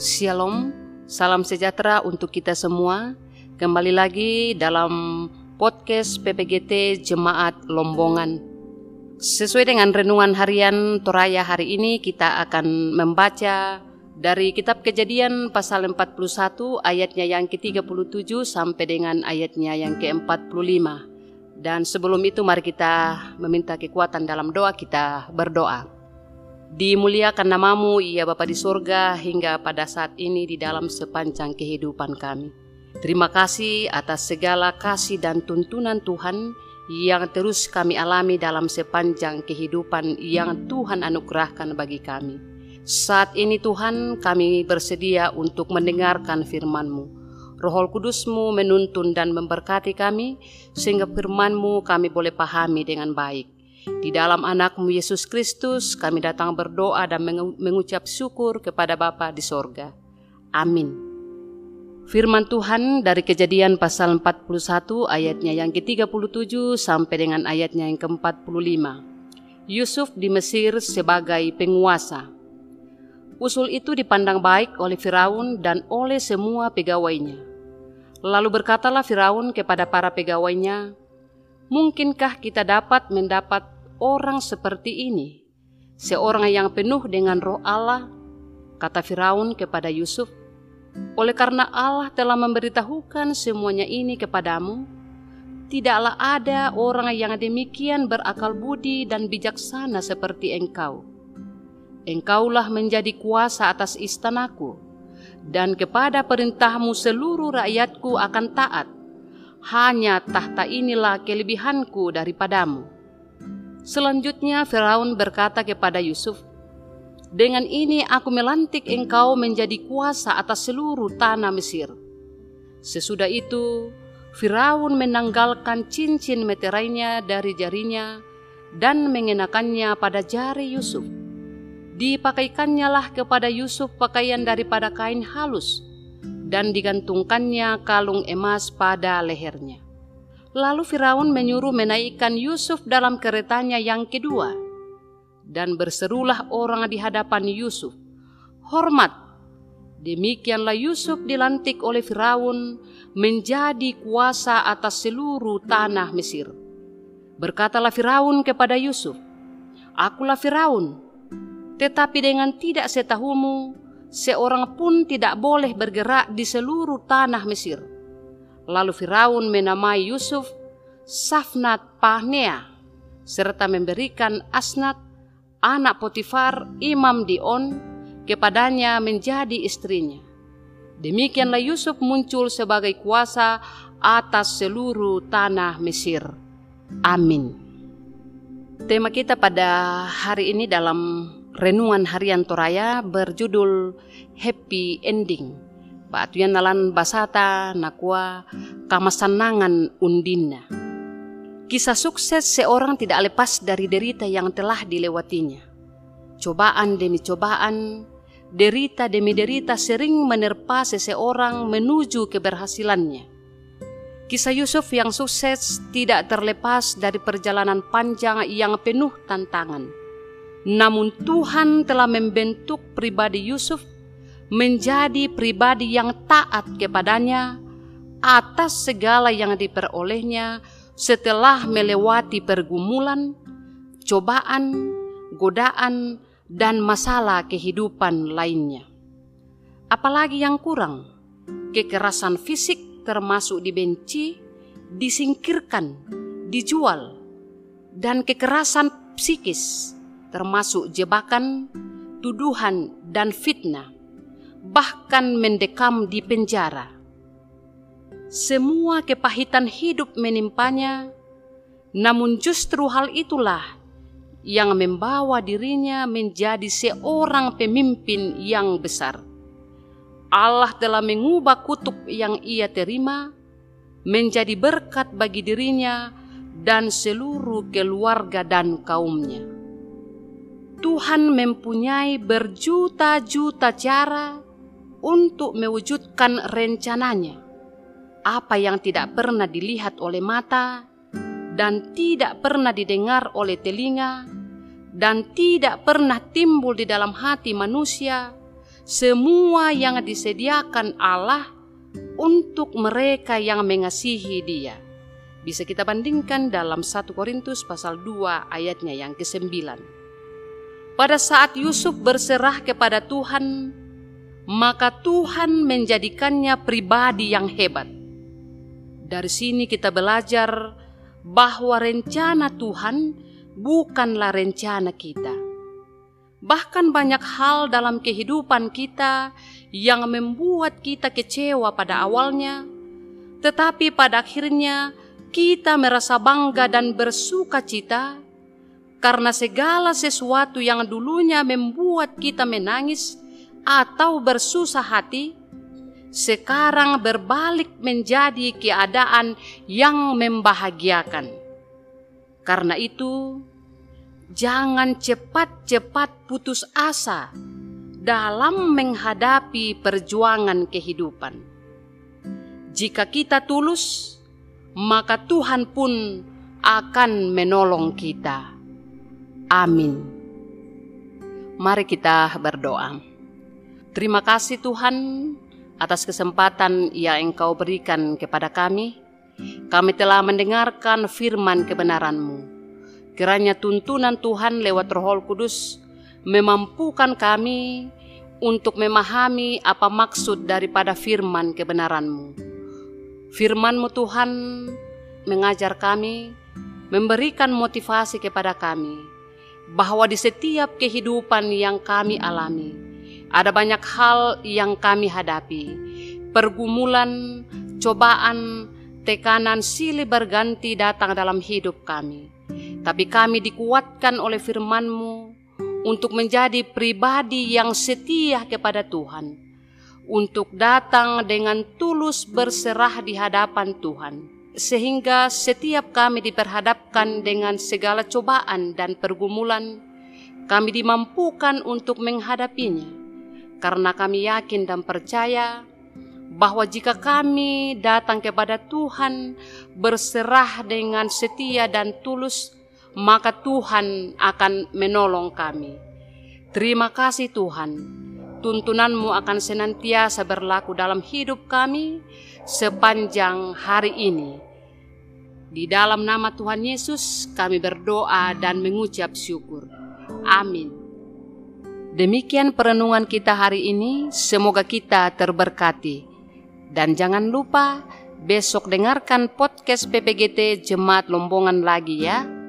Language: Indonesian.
Shalom, salam sejahtera untuk kita semua. Kembali lagi dalam podcast PPGT Jemaat Lombongan. Sesuai dengan renungan harian Toraya hari ini, kita akan membaca dari kitab kejadian pasal 41 ayatnya yang ke-37 sampai dengan ayatnya yang ke-45. Dan sebelum itu mari kita meminta kekuatan dalam doa kita berdoa. Dimuliakan namamu ya Bapa di sorga hingga pada saat ini di dalam sepanjang kehidupan kami. Terima kasih atas segala kasih dan tuntunan Tuhan yang terus kami alami dalam sepanjang kehidupan yang Tuhan anugerahkan bagi kami. Saat ini Tuhan kami bersedia untuk mendengarkan firman-Mu. Roh Kudus-Mu menuntun dan memberkati kami sehingga firman-Mu kami boleh pahami dengan baik. Di dalam anakmu Yesus Kristus kami datang berdoa dan mengucap syukur kepada Bapa di sorga. Amin. Firman Tuhan dari kejadian pasal 41 ayatnya yang ke-37 sampai dengan ayatnya yang ke-45. Yusuf di Mesir sebagai penguasa. Usul itu dipandang baik oleh Firaun dan oleh semua pegawainya. Lalu berkatalah Firaun kepada para pegawainya, Mungkinkah kita dapat mendapat orang seperti ini? Seorang yang penuh dengan roh Allah, kata Firaun kepada Yusuf, oleh karena Allah telah memberitahukan semuanya ini kepadamu, tidaklah ada orang yang demikian berakal budi dan bijaksana seperti engkau. Engkaulah menjadi kuasa atas istanaku, dan kepada perintahmu seluruh rakyatku akan taat hanya tahta inilah kelebihanku daripadamu. Selanjutnya Firaun berkata kepada Yusuf, Dengan ini aku melantik engkau menjadi kuasa atas seluruh tanah Mesir. Sesudah itu, Firaun menanggalkan cincin meterainya dari jarinya dan mengenakannya pada jari Yusuf. Dipakaikannya lah kepada Yusuf pakaian daripada kain halus, dan digantungkannya kalung emas pada lehernya. Lalu Firaun menyuruh menaikkan Yusuf dalam keretanya yang kedua, dan berserulah orang di hadapan Yusuf, "Hormat!" Demikianlah Yusuf dilantik oleh Firaun menjadi kuasa atas seluruh tanah Mesir. Berkatalah Firaun kepada Yusuf, "Akulah Firaun, tetapi dengan tidak setahumu, seorang pun tidak boleh bergerak di seluruh tanah Mesir. Lalu Firaun menamai Yusuf Safnat Pahnea, serta memberikan Asnat, anak Potifar, imam Dion, kepadanya menjadi istrinya. Demikianlah Yusuf muncul sebagai kuasa atas seluruh tanah Mesir. Amin. Tema kita pada hari ini dalam renungan harian Toraya berjudul Happy Ending. Batuyan nalan basata nakua kamasanangan undina. Kisah sukses seorang tidak lepas dari derita yang telah dilewatinya. Cobaan demi cobaan, derita demi derita sering menerpa seseorang menuju keberhasilannya. Kisah Yusuf yang sukses tidak terlepas dari perjalanan panjang yang penuh tantangan namun Tuhan telah membentuk pribadi Yusuf menjadi pribadi yang taat kepadanya atas segala yang diperolehnya setelah melewati pergumulan, cobaan, godaan, dan masalah kehidupan lainnya. Apalagi yang kurang, kekerasan fisik termasuk dibenci, disingkirkan, dijual, dan kekerasan psikis termasuk jebakan, tuduhan, dan fitnah, bahkan mendekam di penjara. Semua kepahitan hidup menimpanya, namun justru hal itulah yang membawa dirinya menjadi seorang pemimpin yang besar. Allah telah mengubah kutub yang ia terima menjadi berkat bagi dirinya dan seluruh keluarga dan kaumnya. Tuhan mempunyai berjuta-juta cara untuk mewujudkan rencananya. Apa yang tidak pernah dilihat oleh mata dan tidak pernah didengar oleh telinga dan tidak pernah timbul di dalam hati manusia, semua yang disediakan Allah untuk mereka yang mengasihi Dia. Bisa kita bandingkan dalam 1 Korintus pasal 2 ayatnya yang ke-9. Pada saat Yusuf berserah kepada Tuhan, maka Tuhan menjadikannya pribadi yang hebat. Dari sini kita belajar bahwa rencana Tuhan bukanlah rencana kita. Bahkan banyak hal dalam kehidupan kita yang membuat kita kecewa pada awalnya, tetapi pada akhirnya kita merasa bangga dan bersuka cita karena segala sesuatu yang dulunya membuat kita menangis atau bersusah hati, sekarang berbalik menjadi keadaan yang membahagiakan. Karena itu, jangan cepat-cepat putus asa dalam menghadapi perjuangan kehidupan. Jika kita tulus, maka Tuhan pun akan menolong kita. Amin. Mari kita berdoa. Terima kasih Tuhan atas kesempatan yang Engkau berikan kepada kami. Kami telah mendengarkan firman kebenaran-Mu. Kiranya tuntunan Tuhan lewat Roh Kudus memampukan kami untuk memahami apa maksud daripada firman kebenaran-Mu. Firman-Mu Tuhan mengajar kami, memberikan motivasi kepada kami, bahwa di setiap kehidupan yang kami alami, ada banyak hal yang kami hadapi, pergumulan, cobaan, tekanan silih berganti datang dalam hidup kami. Tapi kami dikuatkan oleh firman-Mu untuk menjadi pribadi yang setia kepada Tuhan, untuk datang dengan tulus berserah di hadapan Tuhan, sehingga setiap kami diperhadapkan dengan segala cobaan dan pergumulan, kami dimampukan untuk menghadapinya, karena kami yakin dan percaya bahwa jika kami datang kepada Tuhan berserah dengan setia dan tulus, maka Tuhan akan menolong kami. Terima kasih Tuhan, tuntunanmu akan senantiasa berlaku dalam hidup kami sepanjang hari ini. Di dalam nama Tuhan Yesus kami berdoa dan mengucap syukur. Amin. Demikian perenungan kita hari ini, semoga kita terberkati. Dan jangan lupa besok dengarkan podcast PPGT Jemaat Lombongan lagi ya.